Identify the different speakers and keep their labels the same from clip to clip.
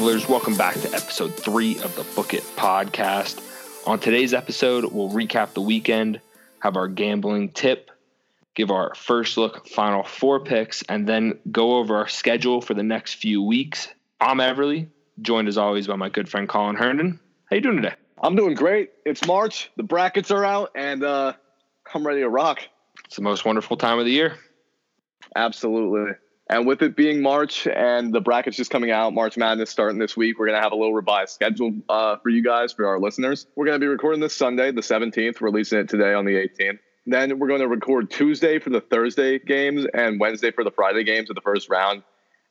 Speaker 1: Gamblers? Welcome back to episode three of the Book It podcast. On today's episode, we'll recap the weekend, have our gambling tip, give our first look final four picks, and then go over our schedule for the next few weeks. I'm Everly, joined as always by my good friend Colin Herndon. How you doing today?
Speaker 2: I'm doing great. It's March. The brackets are out, and uh, I'm ready to rock.
Speaker 1: It's the most wonderful time of the year.
Speaker 2: Absolutely. And with it being March and the brackets just coming out, March Madness starting this week, we're going to have a little revised schedule uh, for you guys, for our listeners. We're going to be recording this Sunday, the 17th, releasing it today on the 18th. Then we're going to record Tuesday for the Thursday games and Wednesday for the Friday games of the first round.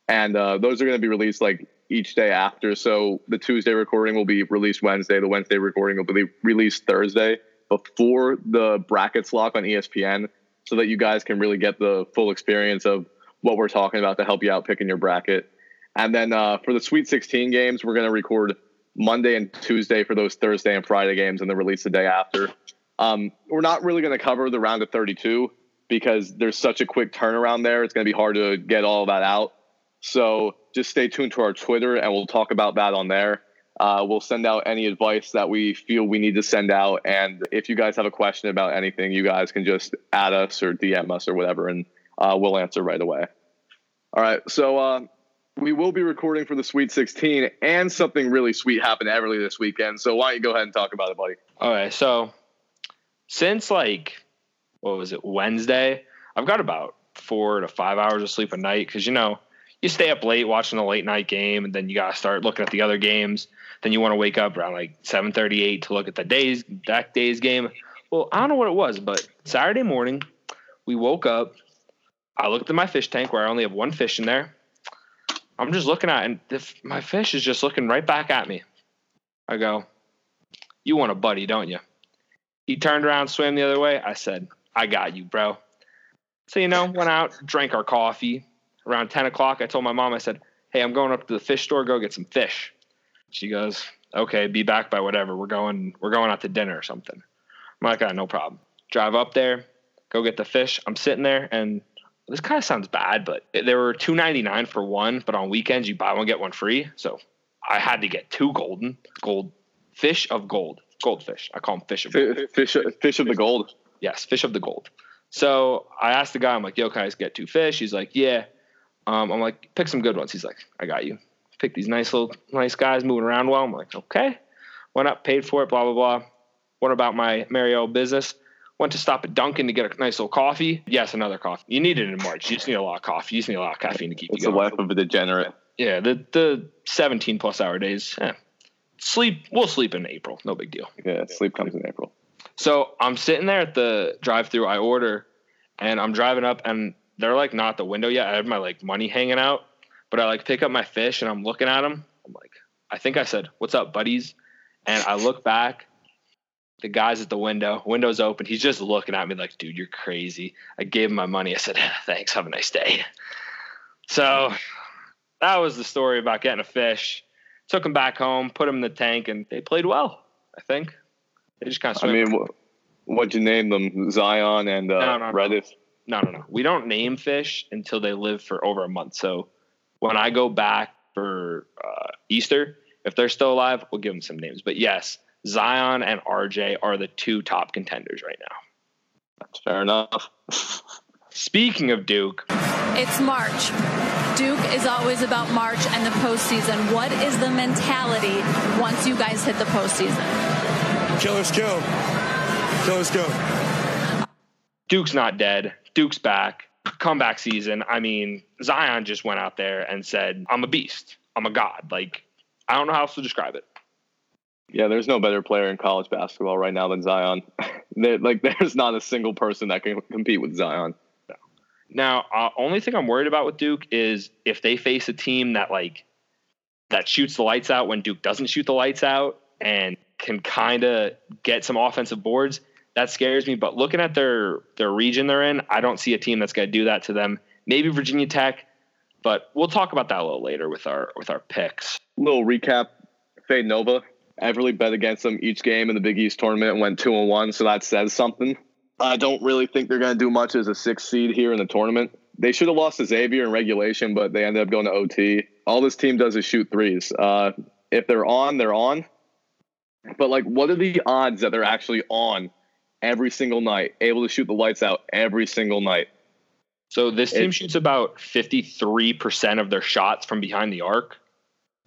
Speaker 2: And uh, those are going to be released like each day after. So the Tuesday recording will be released Wednesday. The Wednesday recording will be released Thursday before the brackets lock on ESPN so that you guys can really get the full experience of what we're talking about to help you out picking your bracket. And then uh, for the Sweet 16 games, we're going to record Monday and Tuesday for those Thursday and Friday games and then release the day after. Um, we're not really going to cover the round of 32 because there's such a quick turnaround there. It's going to be hard to get all that out. So just stay tuned to our Twitter and we'll talk about that on there. Uh, we'll send out any advice that we feel we need to send out. And if you guys have a question about anything, you guys can just add us or DM us or whatever, and uh, we'll answer right away. All right. So uh, we will be recording for the Sweet 16, and something really sweet happened to Everly this weekend. So why don't you go ahead and talk about it, buddy?
Speaker 1: All right. So since like, what was it, Wednesday, I've got about four to five hours of sleep a night because, you know, you stay up late watching the late night game, and then you got to start looking at the other games. Then you want to wake up around like seven thirty eight to look at the days that day's game. Well, I don't know what it was, but Saturday morning we woke up. I looked at my fish tank where I only have one fish in there. I'm just looking at, it, and my fish is just looking right back at me. I go, "You want a buddy, don't you?" He turned around, swam the other way. I said, "I got you, bro." So you know, went out, drank our coffee. Around ten o'clock, I told my mom, I said, "Hey, I'm going up to the fish store, go get some fish." She goes, "Okay, be back by whatever. We're going. We're going out to dinner or something." I'm like, "Ah, no problem." Drive up there, go get the fish. I'm sitting there, and this kind of sounds bad, but there were two ninety nine for one. But on weekends, you buy one get one free. So I had to get two golden gold fish of gold, goldfish. I call them fish of gold.
Speaker 2: Fish, fish of the gold.
Speaker 1: Yes, fish of the gold. So I asked the guy, I'm like, "Yo, can I just get two fish?" He's like, "Yeah." Um, I'm like, "Pick some good ones." He's like, "I got you." pick these nice little nice guys moving around well. I'm like, okay. Went up, paid for it, blah blah blah. What about my merry old business? Went to stop at Dunkin' to get a nice little coffee. Yes, another coffee. You need it in March. You just need a lot of coffee. You just need a lot of caffeine to keep
Speaker 2: It's
Speaker 1: you
Speaker 2: the life of a degenerate.
Speaker 1: Yeah, the the 17 plus hour days. Eh. Sleep. We'll sleep in April. No big deal.
Speaker 2: Yeah, sleep comes in April.
Speaker 1: So I'm sitting there at the drive-through. I order, and I'm driving up, and they're like not the window yet. I have my like money hanging out, but I like pick up my fish, and I'm looking at them. I'm like, I think I said, "What's up, buddies?" And I look back. The guy's at the window. Window's open. He's just looking at me like, "Dude, you're crazy." I gave him my money. I said, "Thanks. Have a nice day." So that was the story about getting a fish. Took him back home, put him in the tank, and they played well. I think they just kind of.
Speaker 2: I mean, what, what'd you name them? Zion and uh,
Speaker 1: No, no, no.
Speaker 2: Redis.
Speaker 1: No, no, no. We don't name fish until they live for over a month. So when I go back for uh, Easter, if they're still alive, we'll give them some names. But yes, Zion and RJ are the two top contenders right now.
Speaker 2: That's fair enough.
Speaker 1: Speaking of Duke,
Speaker 3: It's March. Duke is always about March and the postseason. What is the mentality once you guys hit the postseason?
Speaker 4: Killers kill. Killers kill.
Speaker 1: Duke's not dead. Duke's back. Comeback season. I mean, Zion just went out there and said, I'm a beast. I'm a god. Like, I don't know how else to describe it.
Speaker 2: Yeah, there's no better player in college basketball right now than Zion. There- like, there's not a single person that can compete with Zion.
Speaker 1: Now, uh, only thing I'm worried about with Duke is if they face a team that like that shoots the lights out when Duke doesn't shoot the lights out and can kind of get some offensive boards. That scares me. But looking at their their region they're in, I don't see a team that's going to do that to them. Maybe Virginia Tech, but we'll talk about that a little later with our with our picks.
Speaker 2: Little recap: Fade Nova. Everly bet against them each game in the Big East tournament and went two and one, so that says something. I don't really think they're going to do much as a sixth seed here in the tournament. They should have lost to Xavier in regulation, but they ended up going to OT. All this team does is shoot threes. Uh, if they're on, they're on. But like, what are the odds that they're actually on every single night, able to shoot the lights out every single night?
Speaker 1: So this team
Speaker 2: It-
Speaker 1: shoots about 53% of their shots from behind the arc,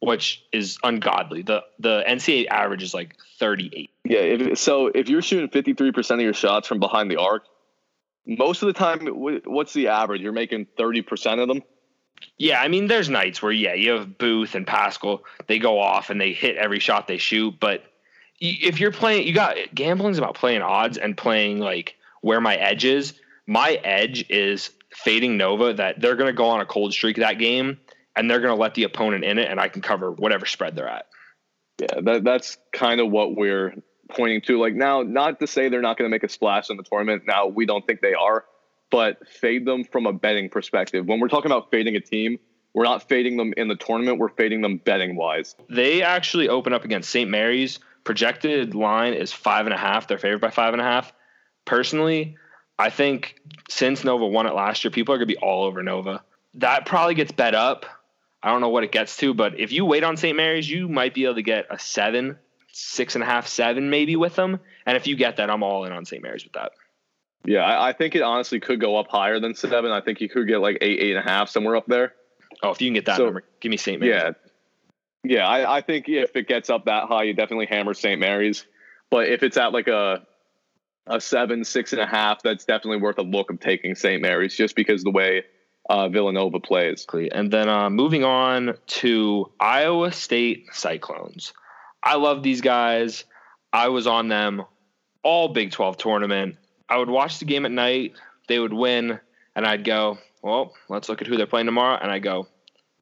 Speaker 1: which is ungodly. The the NCAA average is like 38.
Speaker 2: Yeah. If, so if you're shooting 53% of your shots from behind the arc, most of the time, what's the average? You're making 30% of them.
Speaker 1: Yeah, I mean, there's nights where yeah, you have Booth and Paschall, they go off and they hit every shot they shoot. But if you're playing, you got gambling's about playing odds and playing like where my edge is. My edge is fading Nova that they're going to go on a cold streak that game and they're going to let the opponent in it, and I can cover whatever spread they're at.
Speaker 2: Yeah, that, that's kind of what we're pointing to. Like now, not to say they're not going to make a splash in the tournament. Now we don't think they are, but fade them from a betting perspective. When we're talking about fading a team, we're not fading them in the tournament. We're fading them betting wise.
Speaker 1: They actually open up against St. Mary's. Projected line is five and a half. They're favored by five and a half. Personally, I think since Nova won it last year, people are going to be all over Nova. That probably gets bet up. I don't know what it gets to, but if you wait on St. Mary's, you might be able to get a seven, six and a half, seven maybe with them. And if you get that, I'm all in on St. Mary's with that.
Speaker 2: Yeah, I, I think it honestly could go up higher than seven. I think you could get like eight, eight and a half, somewhere up there.
Speaker 1: Oh, if you can get that
Speaker 2: So-
Speaker 1: number, give me St. Mary's.
Speaker 2: Yeah. Yeah, I, I think if it gets up that high, you definitely hammer St. Mary's. But if it's at like a a seven, six and a half, that's definitely worth a look of taking St. Mary's just because the way uh, Villanova plays.
Speaker 1: And then uh, moving on to Iowa State Cyclones. I love these guys. I was on them all Big 12 tournament. I would watch the game at night. They would win, and I'd go, well, let's look at who they're playing tomorrow. And I go,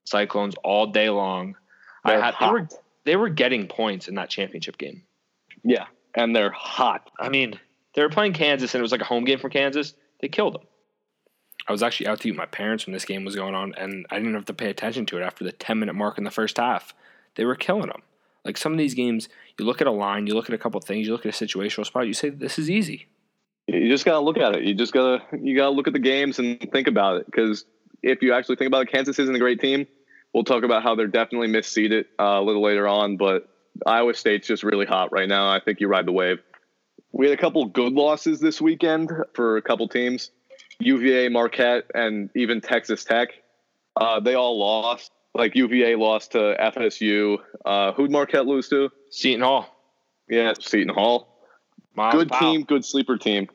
Speaker 1: Cyclones all day long. I
Speaker 2: They're
Speaker 1: had they were
Speaker 2: hot.
Speaker 1: they were getting points in that championship game.
Speaker 2: Yeah, and they're hot.
Speaker 1: I mean, they were playing Kansas, and it was like a home game for Kansas. They killed them. I was actually out to eat with my parents when this game was going on, and I didn't have to pay attention to it after the 10 minute mark in the first half. They were killing them. Like some of these games, you look at a line, you look at a couple things, you look at a situational spot, you say, this is easy.
Speaker 2: You just gotta look at it. You just gotta you gotta look at the games and think about it. Because if you actually think about it, Kansas isn't a great team. We'll talk about how they're definitely misseeded uh, a little later on, but Iowa State's just really hot right now. I think you ride the wave. We had a couple good losses this weekend for a couple teams. UVA, Marquette, and even Texas Tech. Uh, they all lost. Like UVA lost to FSU. Uh, who'd Marquette lose to?
Speaker 1: Seton Hall.
Speaker 2: Yeah, Seton Hall. Good team, good sleeper team.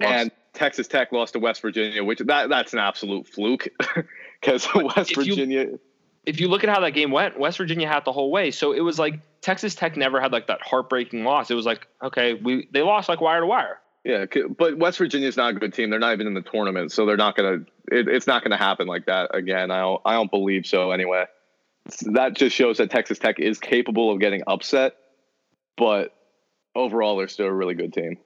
Speaker 1: Lost.
Speaker 2: And Texas Tech lost to West Virginia, which that that's an absolute fluke because West
Speaker 1: if you-
Speaker 2: Virginia.
Speaker 1: If you look at how that game went, West Virginia had the whole way. So it was like Texas Tech never had like that heartbreaking loss. It was like, okay, we they lost like wire to wire.
Speaker 2: Yeah, but West Virginia's not a good team. They're not even in the tournament, so they're not gonna. It, it's not gonna happen like that again. I don't. I don't believe so. Anyway, that just shows that Texas Tech is capable of getting upset, but overall, they're still a really good team.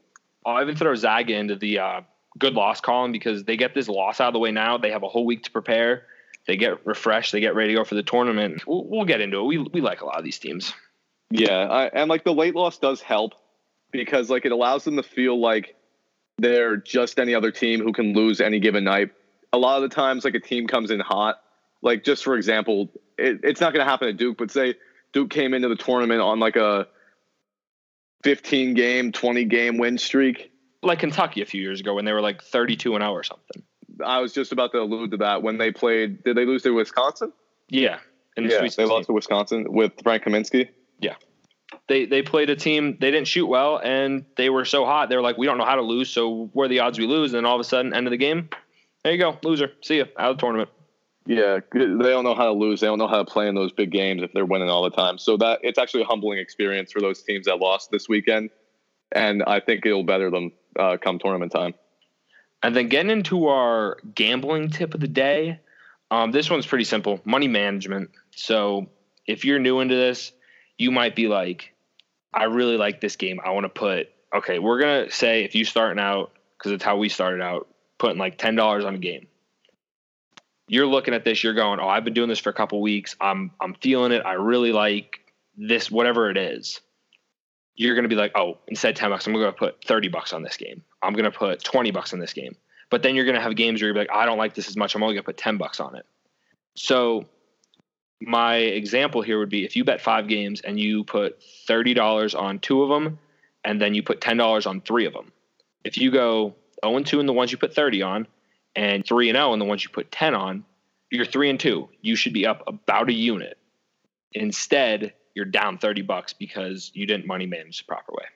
Speaker 1: I'll even throw Zaga into the uh, good loss column because they get this loss out of the way now. They have a whole week to prepare. They get refreshed. They get ready to go for the tournament. We'll, we'll get into it. We, we like a lot of these teams.
Speaker 2: Yeah, I, and like the late loss does help because like it allows them to feel like they're just any other team who can lose any given night. A lot of the times, like a team comes in hot. Like just for example, it, it's not going to happen at Duke, but say Duke came into the tournament on like a 15 game, 20 game win streak.
Speaker 1: Like Kentucky a few years ago when they were like 32 and 0 or something.
Speaker 2: I was just about to allude to that when they played. Did they lose to Wisconsin?
Speaker 1: Yeah. In the
Speaker 2: Yeah, they lost to Wisconsin with Frank Kaminsky.
Speaker 1: They, they played a team, they didn't shoot well, and they were so hot. They were like, we don't know how to lose, so where are the odds we lose? And then all of a sudden, end of the game, there you go, loser. See you out of the tournament.
Speaker 2: Yeah, they don't know how to lose. They don't know how to play in those big games if they're winning all the time. So that it's actually a humbling experience for those teams that lost this weekend, and I think it'll better them uh, come tournament time.
Speaker 1: And then getting into our gambling tip of the day. Um, this one's pretty simple money management. So if you're new into this, you might be like, I really like this game. I want to put, okay, we're going to say if you starting out, because it's how we started out, putting like $10 on a game. You're looking at this, you're going, oh, I've been doing this for a couple weeks. I'm I'm feeling it. I really like this, whatever it is. You're gonna be like, oh, instead of 10 bucks, I'm gonna put 30 bucks on this game. I'm gonna put 20 bucks on this game. But then you're gonna have games where you're like, I don't like this as much. I'm only gonna put 10 bucks on it. So my example here would be if you bet five games and you put thirty dollars on two of them, and then you put ten dollars on three of them. If you go zero and two in the ones you put thirty on, and three and zero in the ones you put ten on, you're three and two. You should be up about a unit. Instead, you're down thirty bucks because you didn't money manage the proper way.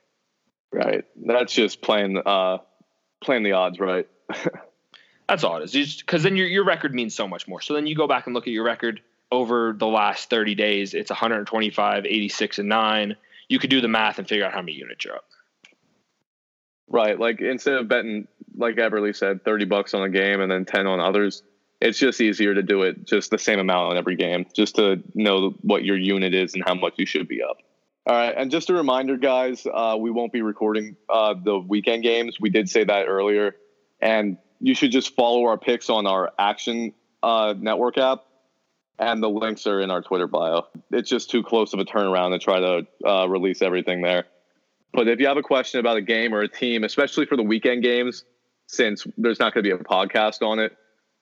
Speaker 2: Right. That's just playing uh playing the odds right.
Speaker 1: That's all it is. Because then your your record means so much more. So then you go back and look at your record over the last 30 days. It's 125, 86, and nine. You could do the math and figure out how many units you're up.
Speaker 2: Right. Like instead of betting, like Everly said, 30 bucks on a game and then 10 on others, it's just easier to do it just the same amount on every game, just to know what your unit is and how much you should be up. All right, and just a reminder, guys, uh, we won't be recording uh, the weekend games. We did say that earlier, and you should just follow our picks on our Action uh, Network app, and the links are in our Twitter bio. It's just too close of a turnaround to try to uh, release everything there. But if you have a question about a game or a team, especially for the weekend games, since there's not going to be a podcast on it,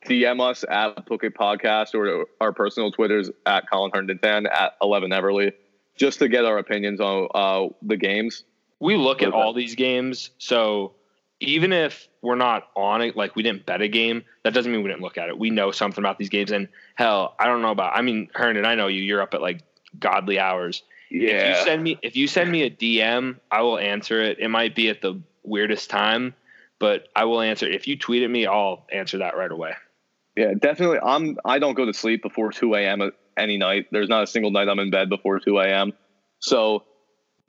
Speaker 2: DM us at Book It Podcast or our personal Twitters at Colin Herndon 10 at 11 Everly, just to get our opinions on uh, the games.
Speaker 1: We look at all these games, so even if we're not on it, like we didn't bet a game, that doesn't mean we didn't look at it. We know something about these games, and hell, I don't know about. I mean, Herndon, I know you. You're up at like godly hours.
Speaker 2: Yeah.
Speaker 1: If you send me, if you send me a DM, I will answer it. It might be at the weirdest time, but I will answer. If you tweet at me, I'll answer that right away.
Speaker 2: Yeah, definitely. I'm. I don't go to sleep before 2 a.m. any night. There's not a single night I'm in bed before 2 a.m. So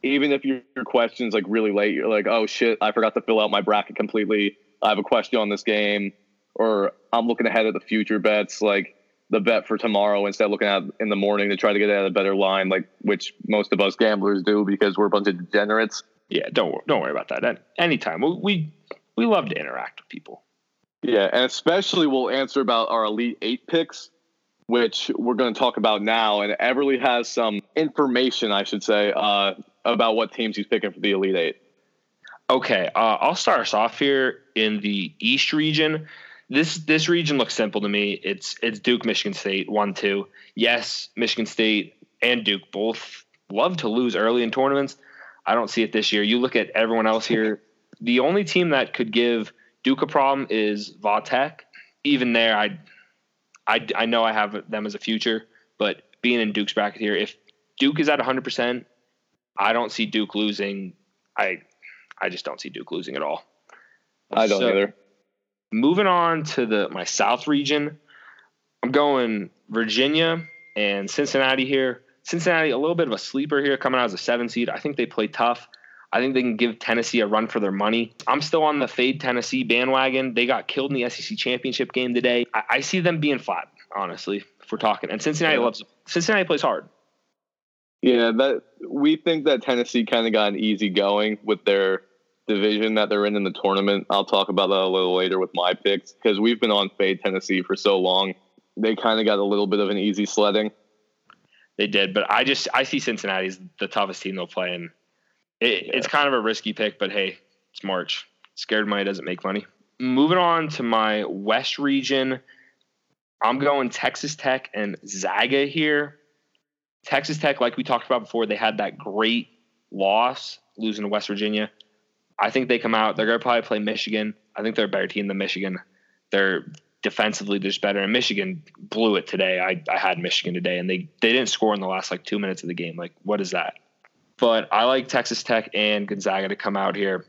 Speaker 2: even if your, question's like really late, you're like, oh shit, I forgot to fill out my bracket completely. I have a question on this game, or I'm looking ahead at the future bets, like the bet for tomorrow instead of looking at in the morning to try to get at a better line, like which most of us gamblers do because we're a bunch of degenerates.
Speaker 1: Yeah, don't don't worry about that. anytime we, we we love to interact with people.
Speaker 2: Yeah, and especially we'll answer about our Elite Eight picks, which we're going to talk about now. And Everly has some information, I should say, uh, about what teams he's picking for the Elite Eight.
Speaker 1: Okay, uh, I'll start us off here in the East region. This this region looks simple to me. It's it's Duke, Michigan State, one two. Yes, Michigan State and Duke both love to lose early in tournaments. I don't see it this year. You look at everyone else here. The only team that could give Duke a problem is Vatek. Even there, I, I, I know I have them as a future, but being in Duke's bracket here, if Duke is at 100%, I don't see Duke losing. I, I just don't see Duke losing at all.
Speaker 2: I don't so, either.
Speaker 1: Moving on to the my South region, I'm going Virginia and Cincinnati here. Cincinnati, a little bit of a sleeper here, coming out as a seven seed. I think they play tough. I think they can give Tennessee a run for their money. I'm still on the fade Tennessee bandwagon. They got killed in the SEC championship game today. I, I see them being flat, honestly, if we're talking. And Cincinnati yeah. loves Cincinnati plays hard.
Speaker 2: Yeah, that we think that Tennessee kind of got an easy going with their division that they're in in the tournament. I'll talk about that a little later with my picks because we've been on fade Tennessee for so long. They kind of got a little bit of an easy sledding.
Speaker 1: They did, but I just I see Cincinnati as the toughest team they'll play, and it, yeah. It's kind of a risky pick, but hey, it's March. Scared money doesn't make money. Moving on to my West region, I'm going Texas Tech and Zaga here. Texas Tech, like we talked about before, they had that great loss losing to West Virginia. I think they come out. They're going to probably play Michigan. I think they're a better team than Michigan. They're defensively just better. And Michigan blew it today. I, I had Michigan today, and they they didn't score in the last like two minutes of the game. Like, what is that? But I like Texas Tech and Gonzaga to come out here.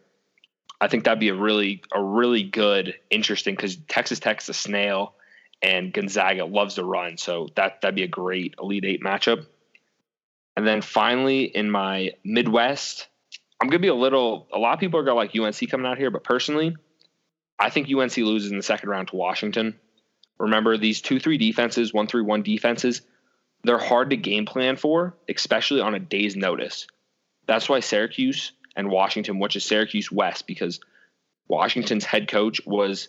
Speaker 1: I think that'd be a really a really good, interesting because Texas Tech's a snail and Gonzaga loves to run, so that that'd be a great Elite Eight matchup. And then finally, in my Midwest, I'm gonna be a little. A lot of people are gonna like UNC coming out here, but personally, I think UNC loses in the second round to Washington. Remember these two three defenses, one three one defenses. They're hard to game plan for, especially on a day's notice. That's why Syracuse and Washington, which is Syracuse West, because Washington's head coach was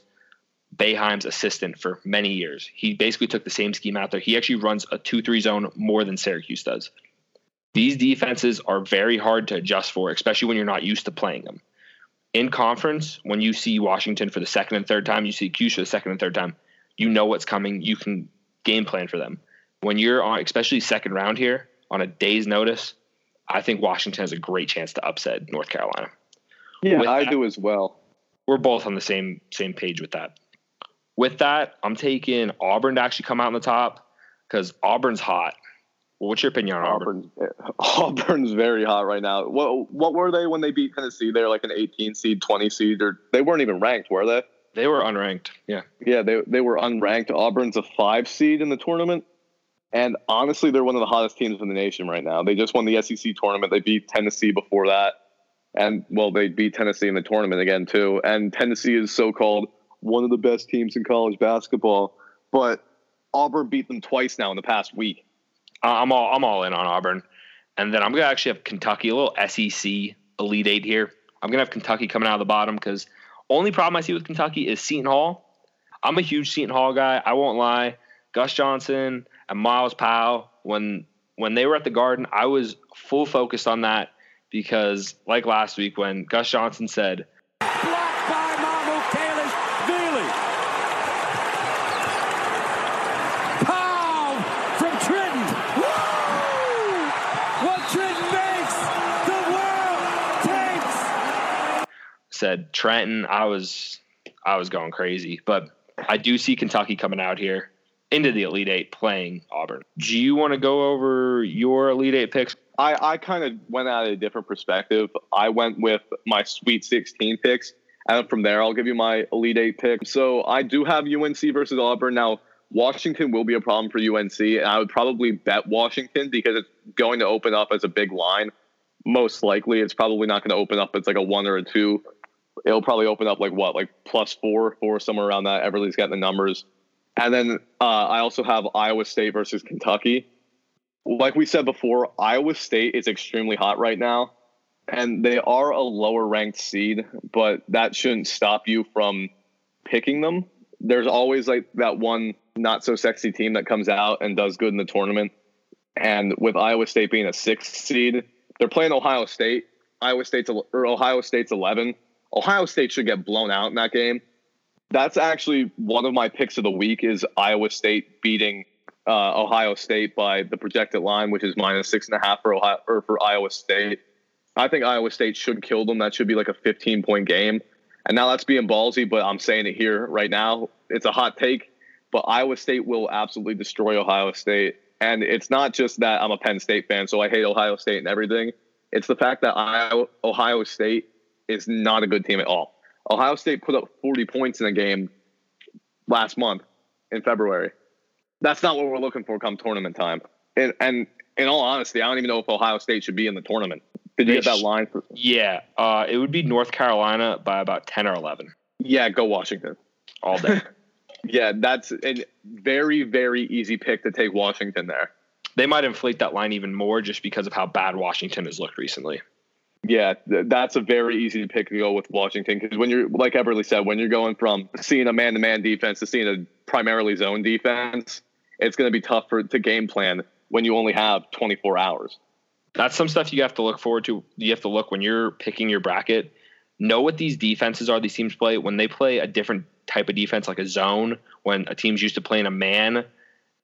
Speaker 1: Boeheim's assistant for many years. He basically took the same scheme out there. He actually runs a 2 3 zone more than Syracuse does. These defenses are very hard to adjust for, especially when you're not used to playing them. In conference, when you see Washington for the second and third time, you see Cuse for the second and third time, you know what's coming. You can game plan for them. when you're on, especially second round here on a day's notice, I think Washington has a great chance to upset North Carolina.
Speaker 2: Yeah,
Speaker 1: With
Speaker 2: I
Speaker 1: that-
Speaker 2: do as well.
Speaker 1: We're both on the same same page with that. With that, I'm taking Auburn to actually come out on the top because Auburn's hot. Well, what's your opinion on Auburn?
Speaker 2: Auburn, Auburn's very hot right now. What what were they when they beat Tennessee? They're like an 18 seed, 20 seed, or they weren't even ranked, were they?
Speaker 1: They were unranked. Yeah.
Speaker 2: Yeah, they they were unranked. Auburn's a five seed in the tournament, and honestly, they're one of the hottest teams in the nation right now. They just won the SEC tournament. They beat Tennessee before that, and well, they beat Tennessee in the tournament again too. And Tennessee is so called one of the best teams in college basketball, but Auburn beat them twice now in the past week.
Speaker 1: I'm all I'm all in on Auburn, and then I'm gonna actually have Kentucky, a little SEC Elite Eight here. I'm gonna have Kentucky coming out of the bottom because only problem I see with Kentucky is Seton Hall. I'm a huge Seton Hall guy. I won't lie. Gus Johnson and Myles Powell when when they were at the Garden, I was full focused on that because like last week when Gus Johnson said
Speaker 4: Blocked by Mamu Kalish Veely. Pow from Trenton. Woo! What Trenton makes, the world takes.
Speaker 1: Said Trenton, I was I was going crazy. But I do see Kentucky coming out here into the Elite Eight playing Auburn. Do you want to go over your Elite Eight picks?
Speaker 2: I, I kind of went at a different perspective. I went with my Sweet 16 picks. And from there, I'll give you my Elite Eight pick. So I do have UNC versus Auburn. Now, Washington will be a problem for UNC. And I would probably bet Washington because it's going to open up as a big line. Most likely, it's probably not going to open up It's like a one or a two. It'll probably open up like what, like plus four, four, somewhere around that. Everly's got the numbers. And then uh, I also have Iowa State versus Kentucky like we said before, Iowa State is extremely hot right now, and they are a lower ranked seed, but that shouldn't stop you from picking them. There's always like that one not so sexy team that comes out and does good in the tournament. And with Iowa State being a sixth seed, they're playing Ohio State. Iowa State's or Ohio State's 11. Ohio State should get blown out in that game. That's actually one of my picks of the week is Iowa State beating uh, Ohio State by the projected line, which is minus six and a half for Ohio or for Iowa State. I think Iowa State should kill them. That should be like a 15 point game. And now that's being ballsy, but I'm saying it here right now. It's a hot take, but Iowa State will absolutely destroy Ohio State. And it's not just that I'm a Penn State fan, so I hate Ohio State and everything. It's the fact that Iowa, Ohio State is not a good team at all. Ohio State put up 40 points in a game last month in February that's not what we're looking for come tournament time. And, and in all honesty, I don't even know if Ohio State should be in the tournament. Did you
Speaker 1: They
Speaker 2: get that line? For,
Speaker 1: Yeah, uh, it would be North Carolina by about ten or eleven
Speaker 2: yeah, go Washington.
Speaker 1: all day.
Speaker 2: Yeah, that's a very, very easy pick to take Washington there.
Speaker 1: they might inflate that line even more just because of how bad Washington has looked recently.
Speaker 2: Yeah, th- that's a very easy to pick to go with Washington because when you're, like Everly said, when you're going from seeing a man to man defense to seeing a primarily zone defense, it's going to be tough for to game plan when you only have 24 hours.
Speaker 1: That's some stuff you have to look forward to. You have to look when you're picking your bracket. Know what these defenses are these teams play. When they play a different type of defense, like a zone, when a team's used to playing a man,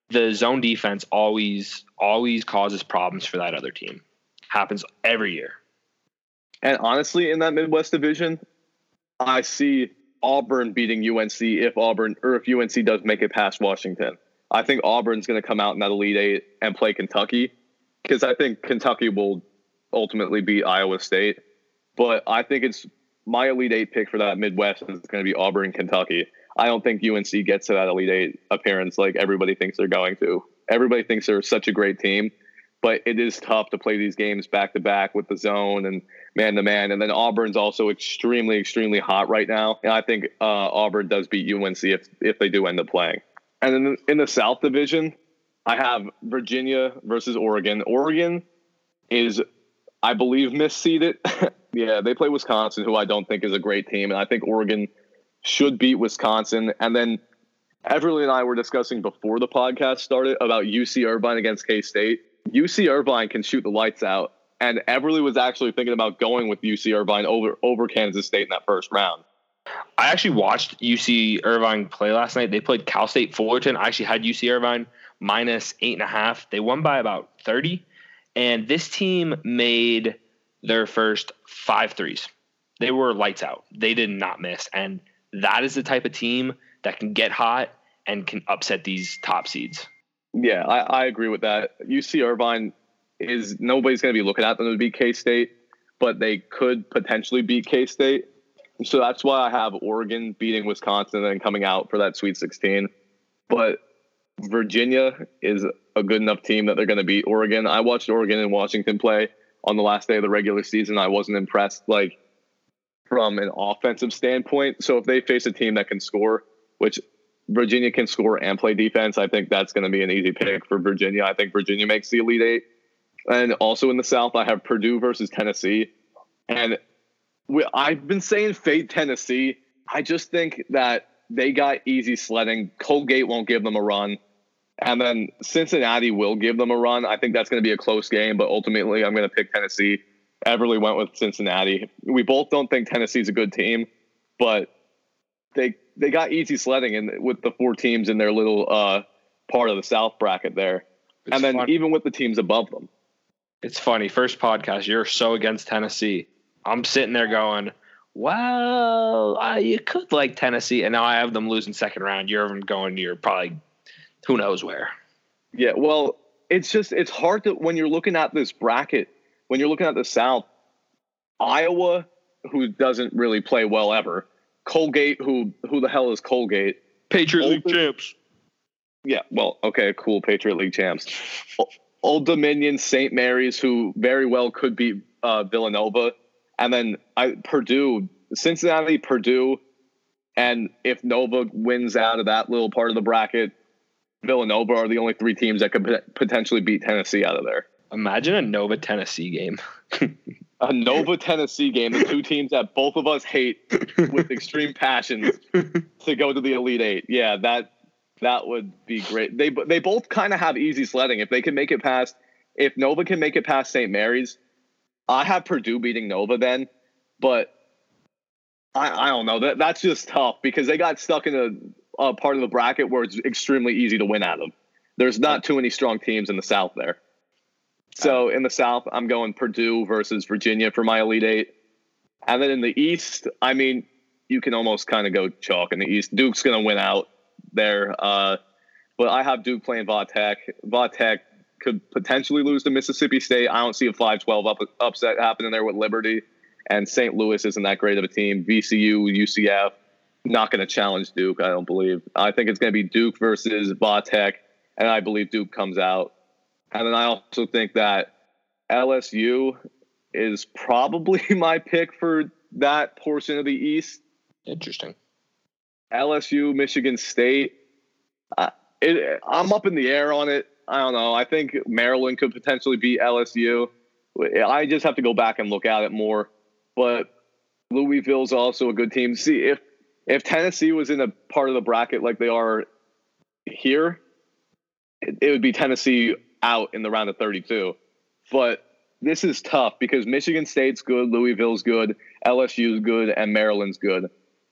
Speaker 1: the zone defense always always causes problems for that other team. Happens every year.
Speaker 2: And honestly, in that Midwest division, I see Auburn beating UNC if Auburn or if UNC does make it past Washington. I think Auburn's going to come out in that Elite Eight and play Kentucky because I think Kentucky will ultimately beat Iowa State. But I think it's my Elite Eight pick for that Midwest is going to be Auburn, Kentucky. I don't think UNC gets to that Elite Eight appearance like everybody thinks they're going to. Everybody thinks they're such a great team, but it is tough to play these games back to back with the zone and man to man. And then Auburn's also extremely, extremely hot right now. And I think uh, Auburn does beat UNC if if they do end up playing. And then in the South Division, I have Virginia versus Oregon. Oregon is, I believe, misseeded. yeah, they play Wisconsin, who I don't think is a great team, and I think Oregon should beat Wisconsin. And then Everly and I were discussing before the podcast started about UC Irvine against K State. UC Irvine can shoot the lights out, and Everly was actually thinking about going with UC Irvine over over Kansas State in that first round.
Speaker 1: I actually watched UC Irvine play last night. They played Cal State Fullerton. I actually had UC Irvine minus eight and a half. They won by about 30. And this team made their first five threes. They were lights out. They did not miss. And that is the type of team that can get hot and can upset these top seeds.
Speaker 2: Yeah, I, I agree with that. UC Irvine is nobody's going to be looking at them to beat K State, but they could potentially beat K State. So that's why I have Oregon beating Wisconsin and coming out for that Sweet 16. But Virginia is a good enough team that they're going to beat Oregon. I watched Oregon and Washington play on the last day of the regular season. I wasn't impressed, like from an offensive standpoint. So if they face a team that can score, which Virginia can score and play defense, I think that's going to be an easy pick for Virginia. I think Virginia makes the Elite Eight. And also in the South, I have Purdue versus Tennessee. And we, I've been saying fade Tennessee. I just think that they got easy sledding. Colgate won't give them a run. And then Cincinnati will give them a run. I think that's going to be a close game, but ultimately I'm going to pick Tennessee. Everly went with Cincinnati. We both don't think Tennessee's a good team, but they they got easy sledding in with the four teams in their little uh, part of the South bracket there. It's and then fun. even with the teams above them.
Speaker 1: It's funny. First podcast, you're so against Tennessee. I'm sitting there going, well, uh, you could like Tennessee, and now I have them losing second round. You're going, you're probably who knows where.
Speaker 2: Yeah, well, it's just it's hard to when you're looking at this bracket, when you're looking at the South, Iowa, who doesn't really play well ever, Colgate, who who the hell is Colgate?
Speaker 1: Patriot Old, League champs.
Speaker 2: Yeah, well, okay, cool, Patriot League champs. Old Dominion, St. Mary's, who very well could be uh, Villanova and then I Purdue, Cincinnati, Purdue, and if Nova wins out of that little part of the bracket, Villanova are the only three teams that could potentially beat Tennessee out of there.
Speaker 1: Imagine a Nova Tennessee game.
Speaker 2: a Nova Tennessee game, the two teams that both of us hate with extreme passions to go to the Elite Eight. Yeah, that that would be great. They they both kind of have easy sledding. If they can make it past, if Nova can make it past St. Mary's, I have Purdue beating Nova then, but I, I don't know. That that's just tough because they got stuck in a, a part of the bracket where it's extremely easy to win at them. There's not too many strong teams in the South there. So in the South, I'm going Purdue versus Virginia for my Elite Eight. And then in the East, I mean, you can almost kind of go chalk in the East. Duke's going to win out there. Uh, but I have Duke playing Vatech. Vatech could potentially lose to Mississippi State. I don't see a 5-12 up, upset happening there with Liberty. And St. Louis isn't that great of a team. VCU, UCF, not going to challenge Duke, I don't believe. I think it's going to be Duke versus Vatech, and I believe Duke comes out. And then I also think that LSU is probably my pick for that portion of the East.
Speaker 1: Interesting.
Speaker 2: LSU, Michigan State. Uh, it, I'm up in the air on it. I don't know. I think Maryland could potentially beat LSU. I just have to go back and look at it more. But Louisville's also a good team. See if if Tennessee was in a part of the bracket like they are here, it, it would be Tennessee out in the round of 32. But this is tough because Michigan State's good, Louisville's good, LSU's good, and Maryland's good.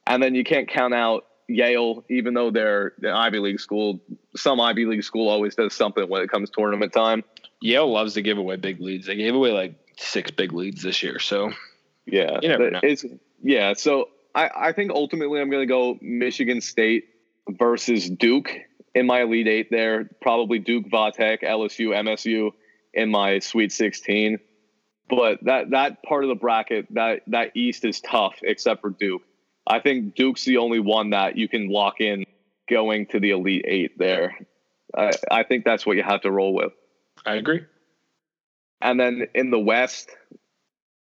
Speaker 2: And then you can't count out Yale, even though they're an Ivy League school, some Ivy League school always does something when it comes tournament time.
Speaker 1: Yale loves to give away big leads. They gave away like six big leads this year. So
Speaker 2: yeah, you never know. It's, yeah. So I, I think ultimately I'm going to go Michigan State versus Duke in my Elite Eight. There, probably Duke, Vatech, LSU, MSU in my Sweet 16. But that that part of the bracket, that that East is tough, except for Duke. I think Duke's the only one that you can lock in going to the Elite Eight there. I, I think that's what you have to roll with.
Speaker 1: I agree.
Speaker 2: And then in the West,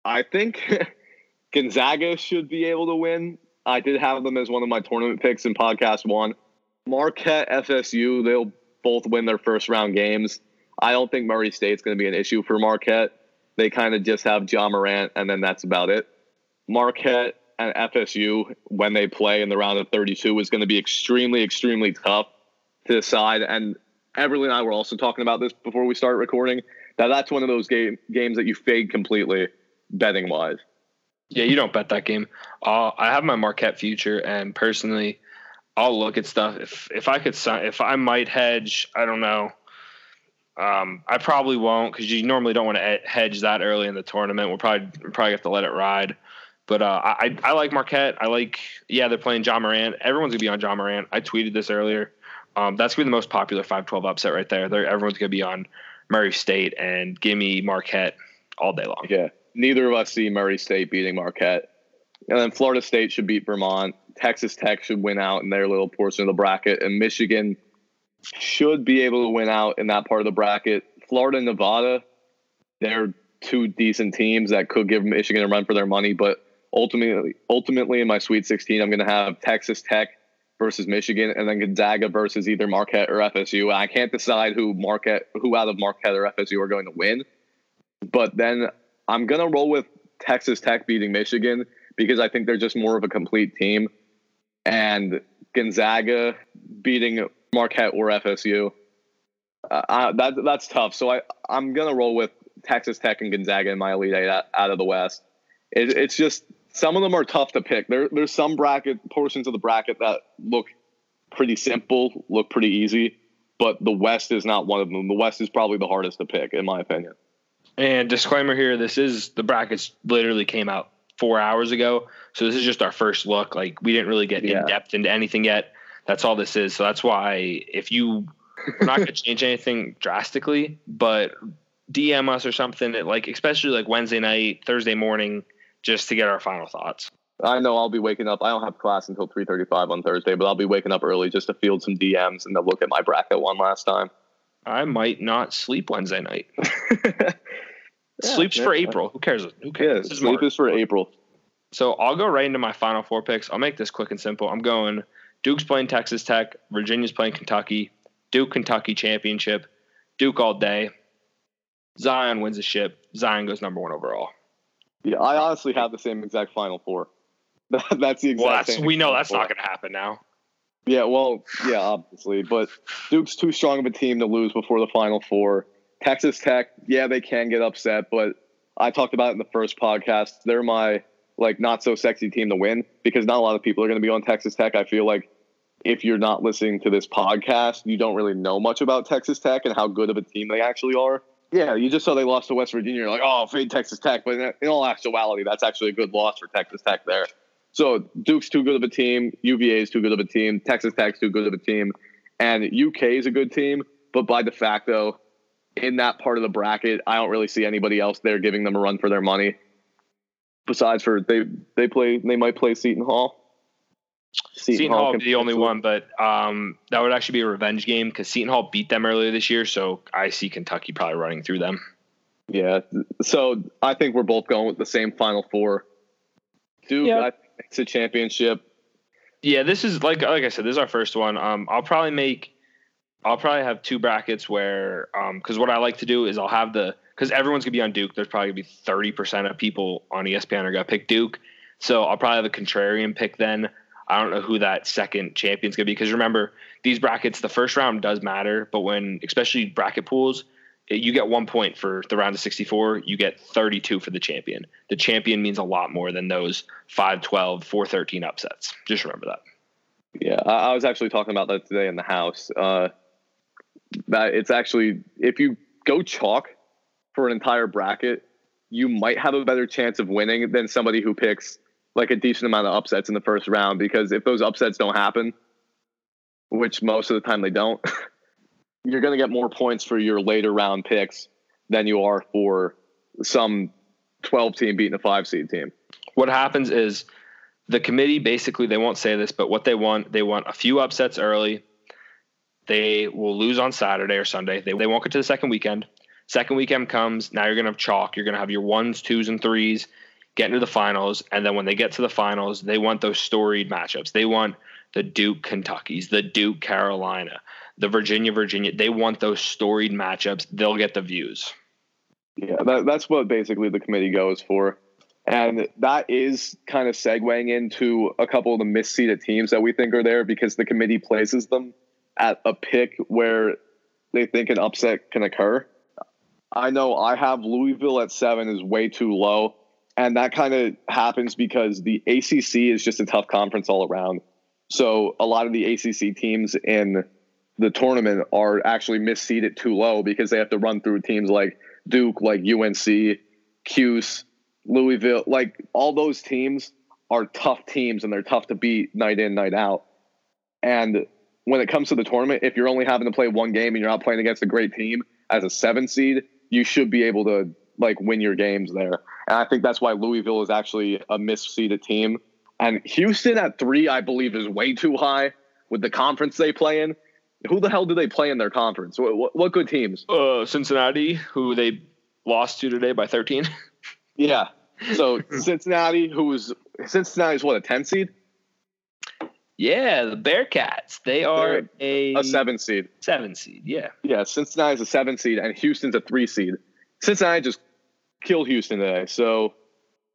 Speaker 2: I think Gonzaga should be able to win. I did have them as one of my tournament picks in podcast one. Marquette, FSU, they'll both win their first round games. I don't think Murray State's going to be an issue for Marquette. They kind of just have Ja Morant, and then that's about it. Marquette and FSU when they play in the round of 32 is going to be extremely, extremely tough to decide. And Everly and I were also talking about this before we start recording. That that's one of those game, games that you fade completely betting wise.
Speaker 1: Yeah, you don't bet that game. Uh, I have my Marquette future, and personally, I'll look at stuff. If if I could, sign, if I might hedge, I don't know. Um, I probably won't because you normally don't want to hedge that early in the tournament. We'll probably we'll probably have to let it ride. But uh, I I like Marquette. I like yeah they're playing Ja Morant. Everyone's gonna be on Ja Morant. I tweeted this earlier. Um, that's gonna be the most popular 5-12 upset right there. They're, everyone's gonna be on Murray State and give me Marquette all day long.
Speaker 2: Yeah, neither of us see Murray State beating Marquette, and then Florida State should beat Vermont. Texas Tech should win out in their little portion of the bracket, and Michigan should be able to win out in that part of the bracket. Florida and Nevada, they're two decent teams that could give Michigan a run for their money, but ultimately, ultimately in my Sweet 16, I'm going to have Texas Tech versus Michigan, and then Gonzaga versus either Marquette or FSU. I can't decide who Marquette, who out of Marquette or FSU are going to win, but then I'm going to roll with Texas Tech beating Michigan because I think they're just more of a complete team, and Gonzaga beating Marquette or FSU. Uh, that that's tough. So I I'm gonna roll with Texas Tech and Gonzaga in my Elite Eight out, of the West. It, it's just some of them are tough to pick. There there's some bracket portions of the bracket that look pretty simple, look pretty easy, but the West is not one of them. The West is probably the hardest to pick, in my opinion.
Speaker 1: And disclaimer here: this is the brackets literally came out four hours ago, so this is just our first look. Like we didn't really get yeah. in depth into anything yet. That's all this is. So that's why if you we're not going to change anything drastically, but DM us or something at like especially like Wednesday night, Thursday morning, just to get our final thoughts.
Speaker 2: I know I'll be waking up. I don't have class until three thirty-five on Thursday, but I'll be waking up early just to field some DMs and to look at my bracket one last time.
Speaker 1: I might not sleep Wednesday night. yeah, Sleep's for April. Who cares? Who cares?
Speaker 2: Yeah, sleep is for April.
Speaker 1: So I'll go right into my final four picks. I'll make this quick and simple. I'm going Duke's playing Texas Tech. Virginia's playing Kentucky. Duke Kentucky championship. Duke all day. Zion wins the ship. Zion goes number one overall.
Speaker 2: Yeah, I honestly have the same exact Final Four. that's the exact well, that's,
Speaker 1: We know that's four. not going to happen now.
Speaker 2: Yeah, well, yeah, obviously, but Duke's too strong of a team to lose before the Final Four. Texas Tech, yeah, they can get upset, but I talked about it in the first podcast. They're my like not so sexy team to win because not a lot of people are going to be on Texas Tech. I feel like if you're not listening to this podcast, you don't really know much about Texas Tech and how good of a team they actually are. Yeah, you just saw they lost to West Virginia. You're like, oh, fade Texas Tech. But in all actuality, that's actually a good loss for Texas Tech there. So Duke's too good of a team. UVA is too good of a team. Texas Tech's too good of a team. And UK is a good team. But by de facto, in that part of the bracket, I don't really see anybody else there giving them a run for their money. Besides for they they play they might play Seton Hall.
Speaker 1: Seton, Seton Hall, Hall would be the only one, but um, that would actually be a revenge game because Seton Hall beat them earlier this year. So I see Kentucky probably running through them.
Speaker 2: Yeah. So I think we're both going with the same Final Four. Duke, yeah. I think it's a championship.
Speaker 1: Yeah, this is like like I said, this is our first one. Um, I'll probably make, I'll probably have two brackets where, um, because what I like to do is I'll have the because everyone's gonna be on Duke. There's probably gonna be thirty percent of people on ESPN are gonna pick Duke. So I'll probably have a contrarian pick then. I don't know who that second champion's gonna be because remember these brackets, the first round does matter, but when especially bracket pools, you get one point for the round of 64, you get 32 for the champion. The champion means a lot more than those 5 12, 4 13 upsets. Just remember that.
Speaker 2: Yeah, I was actually talking about that today in the house. Uh, that it's actually if you go chalk for an entire bracket, you might have a better chance of winning than somebody who picks like a decent amount of upsets in the first round because if those upsets don't happen, which most of the time they don't, you're going to get more points for your later round picks than you are for some 12 team beating a five seed team.
Speaker 1: What happens is the committee basically they won't say this, but what they want they want a few upsets early. They will lose on Saturday or Sunday. They they won't get to the second weekend. Second weekend comes, now you're gonna have chalk. You're gonna have your ones, twos, and threes get into the finals, and then when they get to the finals, they want those storied matchups. They want the Duke Kentuckies, the Duke Carolina, the Virginia Virginia. They want those storied matchups. They'll get the views.
Speaker 2: Yeah, that, that's what basically the committee goes for. And that is kind of segueing into a couple of the misseeded teams that we think are there because the committee places them at a pick where they think an upset can occur. I know I have Louisville at seven is way too low And that kind of happens because the ACC is just a tough conference all around. So a lot of the ACC teams in the tournament are actually misseeded too low because they have to run through teams like Duke, like UNC, Cuse, Louisville. Like all those teams are tough teams and they're tough to beat night in, night out. And when it comes to the tournament, if you're only having to play one game and you're not playing against a great team as a seven seed, you should be able to like win your games there. And I think that's why Louisville is actually a misseeded team. And Houston at three, I believe, is way too high with the conference they play in. Who the hell do they play in their conference? What, what, what good teams?
Speaker 1: Uh, Cincinnati, who they lost to today by 13.
Speaker 2: Yeah. So Cincinnati, who was Cincinnati's what a ten seed,
Speaker 1: yeah, the Bearcats. They are a,
Speaker 2: a seven seed.
Speaker 1: seven seed. Yeah.
Speaker 2: Yeah, Cincinnati's a seven seed, and Houston's a three seed. Cincinnati just killed Houston today. So,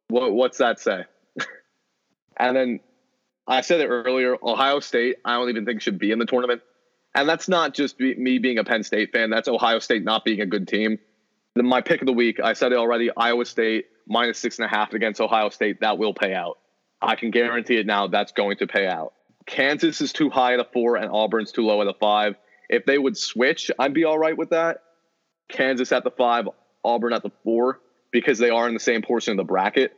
Speaker 2: what what's that say? and then I said it earlier. Ohio State, I don't even think should be in the tournament, and that's not just be, me being a Penn State fan. That's Ohio State not being a good team. My pick of the week, I said it already. Iowa State minus six and a half against Ohio State. That will pay out. I can guarantee it now. That's going to pay out. Kansas is too high at a four and Auburn's too low at a five. If they would switch, I'd be all right with that. Kansas at the five, Auburn at the four, because they are in the same portion of the bracket.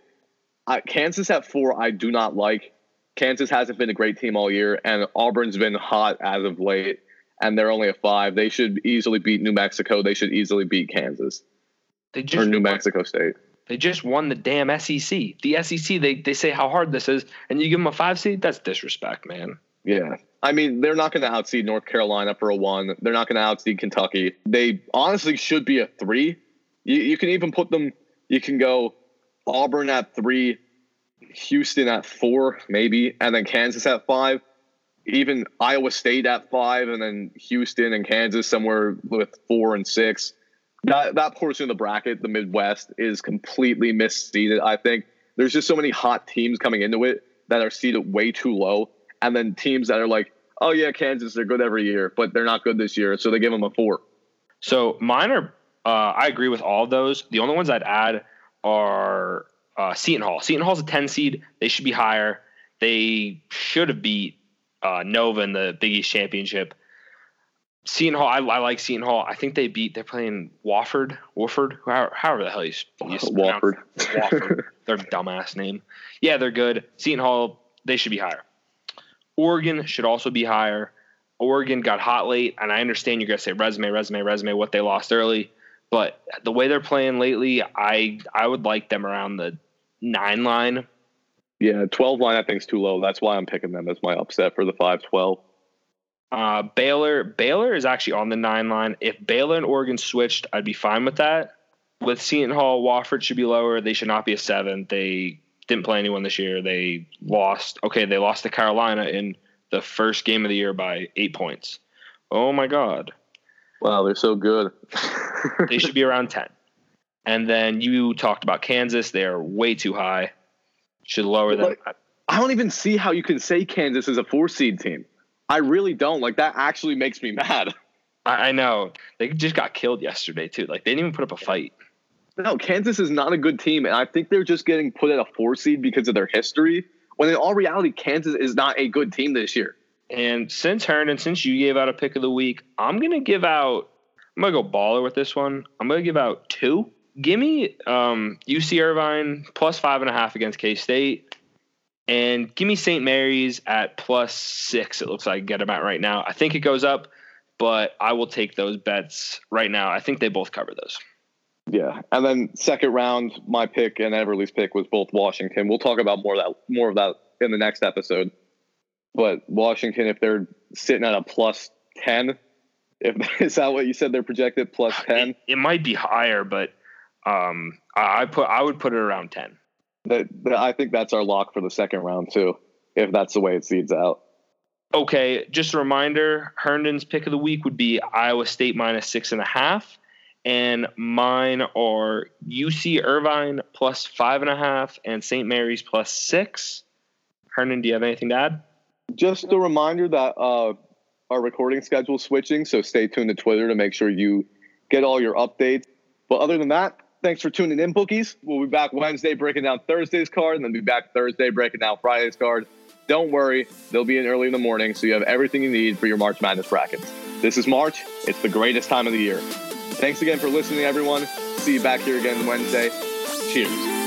Speaker 2: Uh, Kansas at four, I do not like. Kansas hasn't been a great team all year, and Auburn's been hot as of late, and they're only a five. They should easily beat New Mexico. They should easily beat Kansas
Speaker 1: They
Speaker 2: or New Mexico State.
Speaker 1: They just won the damn SEC. The SEC, they, they say how hard this is, and you give them a five seed? That's disrespect, man.
Speaker 2: Yeah. I mean, they're not going to outseed North Carolina for a one. They're not going to outseed Kentucky. They honestly should be a three. You, you can even put them, you can go Auburn at three, Houston at four, maybe, and then Kansas at five. Even Iowa State at five, and then Houston and Kansas somewhere with four and six. That, that portion of the bracket, the Midwest, is completely misseeded. I think there's just so many hot teams coming into it that are seeded way too low and then teams that are like, oh yeah, Kansas, they're good every year, but they're not good this year, so they give them a four.
Speaker 1: So mine are, uh, I agree with all of those. The only ones I'd add are uh, Seton Hall. Seton Hall's a 10 seed. They should be higher. They should have beat uh, Nova in the Big East Championship. Seton Hall, I, I like Seton Hall. I think they beat, they're playing Wofford, Wofford, however, however the hell you, you
Speaker 2: Wofford.
Speaker 1: Wofford. Their dumbass name. Yeah, they're good. Seton Hall, they should be higher. Oregon should also be higher. Oregon got hot late, and I understand you're to say resume, resume, resume, what they lost early, but the way they're playing lately, I I would like them around the nine line.
Speaker 2: Yeah, 12 line I think is too low. That's why I'm picking them as my upset for the 5-12.
Speaker 1: Uh, Baylor Baylor is actually on the nine line. If Baylor and Oregon switched, I'd be fine with that. With Seton Hall, Wofford should be lower. They should not be a seven. They didn't play anyone this year. They lost. Okay, they lost to Carolina in the first game of the year by eight points. Oh my God.
Speaker 2: Wow, they're so good.
Speaker 1: They should be around 10. And then you talked about Kansas. They're way too high. Should lower them.
Speaker 2: I don't even see how you can say Kansas is a four seed team. I really don't. Like that actually makes me mad.
Speaker 1: I, I know. They just got killed yesterday, too. Like, they didn't even put up a fight.
Speaker 2: No, Kansas is not a good team, and I think they're just getting put at a four seed because of their history. When in all reality, Kansas is not a good team this year.
Speaker 1: And since Herndon, since you gave out a pick of the week, I'm gonna give out. I'm gonna go baller with this one. I'm gonna give out two. Give me um, UC Irvine plus five and a half against K State, and give me St. Mary's at plus six. It looks like get them at right now. I think it goes up, but I will take those bets right now. I think they both cover those.
Speaker 2: Yeah, and then second round, my pick and Everly's pick was both Washington. We'll talk about more of that more of that in the next episode. But Washington, if they're sitting at a plus ten, if is that what you said they're projected plus ten,
Speaker 1: It, it might be higher, but um, I, I put I would put it around ten.
Speaker 2: That, that I think that's our lock for the second round too. If that's the way it seeds out.
Speaker 1: Okay, just a reminder Herndon's pick of the week would be Iowa State minus six and a half. And mine are UC Irvine plus five and a half and St. Mary's plus six. Herndon, do you have anything to add?
Speaker 2: Just a reminder that uh, our recording schedule is switching, so stay tuned to Twitter to make sure you get all your updates. But other than that, Thanks for tuning in, bookies. We'll be back Wednesday breaking down Thursday's card, and then be back Thursday breaking down Friday's card. Don't worry, they'll be in early in the morning, so you have everything you need for your March Madness brackets. This is March. It's the greatest time of the year. Thanks again for listening, everyone. See you back here again Wednesday. Cheers.